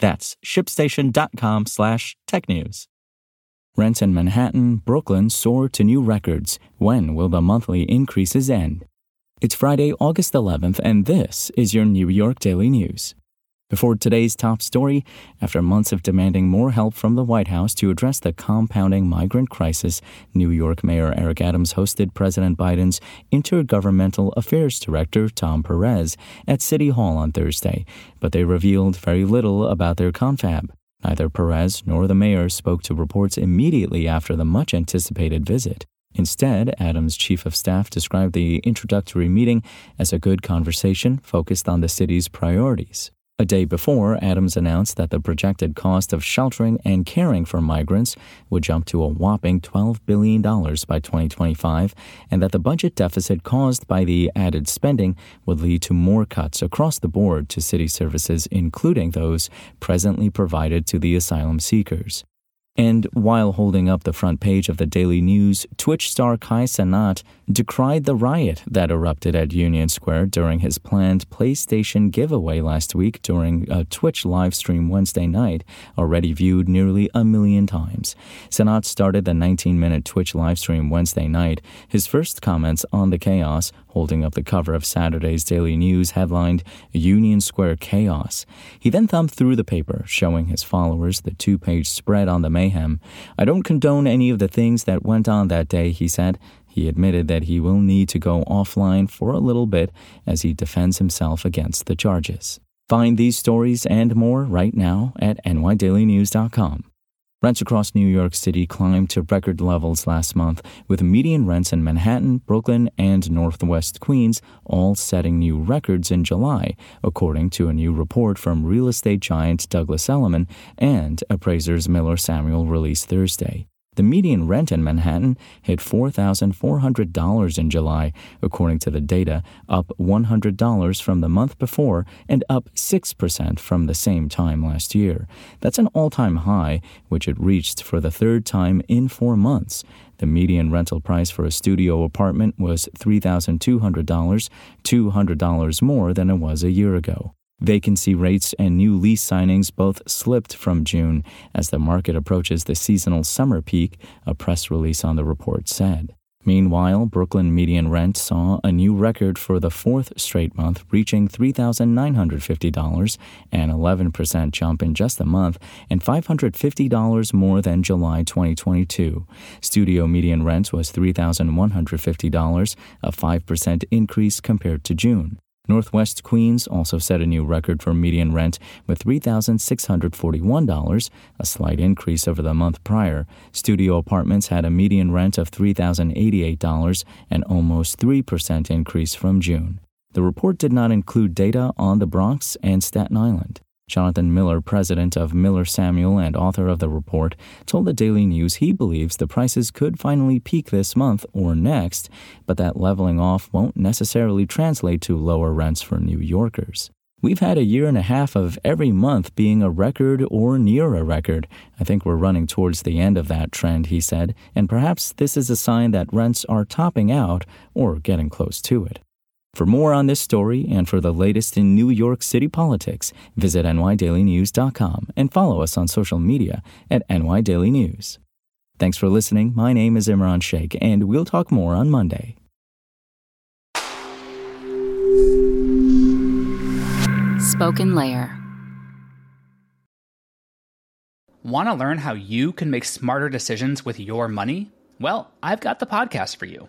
That's shipstation.com slash technews. Rents in Manhattan, Brooklyn soar to new records. When will the monthly increases end? It's Friday, August 11th, and this is your New York Daily News. Before today's top story, after months of demanding more help from the White House to address the compounding migrant crisis, New York Mayor Eric Adams hosted President Biden's Intergovernmental Affairs Director Tom Perez at City Hall on Thursday, but they revealed very little about their confab. Neither Perez nor the mayor spoke to reports immediately after the much anticipated visit. Instead, Adams' chief of staff described the introductory meeting as a good conversation focused on the city's priorities. A day before, Adams announced that the projected cost of sheltering and caring for migrants would jump to a whopping $12 billion by 2025, and that the budget deficit caused by the added spending would lead to more cuts across the board to city services, including those presently provided to the asylum seekers. And while holding up the front page of the Daily News, Twitch star Kai Cenat decried the riot that erupted at Union Square during his planned PlayStation giveaway last week during a Twitch live stream Wednesday night, already viewed nearly a million times. Sanat started the 19 minute Twitch live stream Wednesday night. His first comments on the chaos, holding up the cover of Saturday's Daily News headlined Union Square Chaos. He then thumbed through the paper, showing his followers the two page spread on the mayhem. I don't condone any of the things that went on that day, he said. He admitted that he will need to go offline for a little bit as he defends himself against the charges. Find these stories and more right now at nydailynews.com. Rents across New York City climbed to record levels last month, with median rents in Manhattan, Brooklyn, and Northwest Queens all setting new records in July, according to a new report from real estate giant Douglas Elliman and appraisers Miller Samuel released Thursday. The median rent in Manhattan hit $4,400 in July, according to the data, up $100 from the month before and up 6% from the same time last year. That's an all time high, which it reached for the third time in four months. The median rental price for a studio apartment was $3,200, $200 more than it was a year ago. Vacancy rates and new lease signings both slipped from June as the market approaches the seasonal summer peak, a press release on the report said. Meanwhile, Brooklyn median rent saw a new record for the fourth straight month, reaching $3,950, an 11% jump in just a month, and $550 more than July 2022. Studio median rent was $3,150, a 5% increase compared to June. Northwest Queens also set a new record for median rent with $3,641, a slight increase over the month prior. Studio apartments had a median rent of $3,088, an almost 3% increase from June. The report did not include data on the Bronx and Staten Island. Jonathan Miller, president of Miller Samuel and author of the report, told the Daily News he believes the prices could finally peak this month or next, but that leveling off won't necessarily translate to lower rents for New Yorkers. We've had a year and a half of every month being a record or near a record. I think we're running towards the end of that trend, he said, and perhaps this is a sign that rents are topping out or getting close to it. For more on this story and for the latest in New York City politics, visit nydailynews.com and follow us on social media at nydailynews. Thanks for listening. My name is Imran Sheikh, and we'll talk more on Monday. SpokenLayer. Want to learn how you can make smarter decisions with your money? Well, I've got the podcast for you.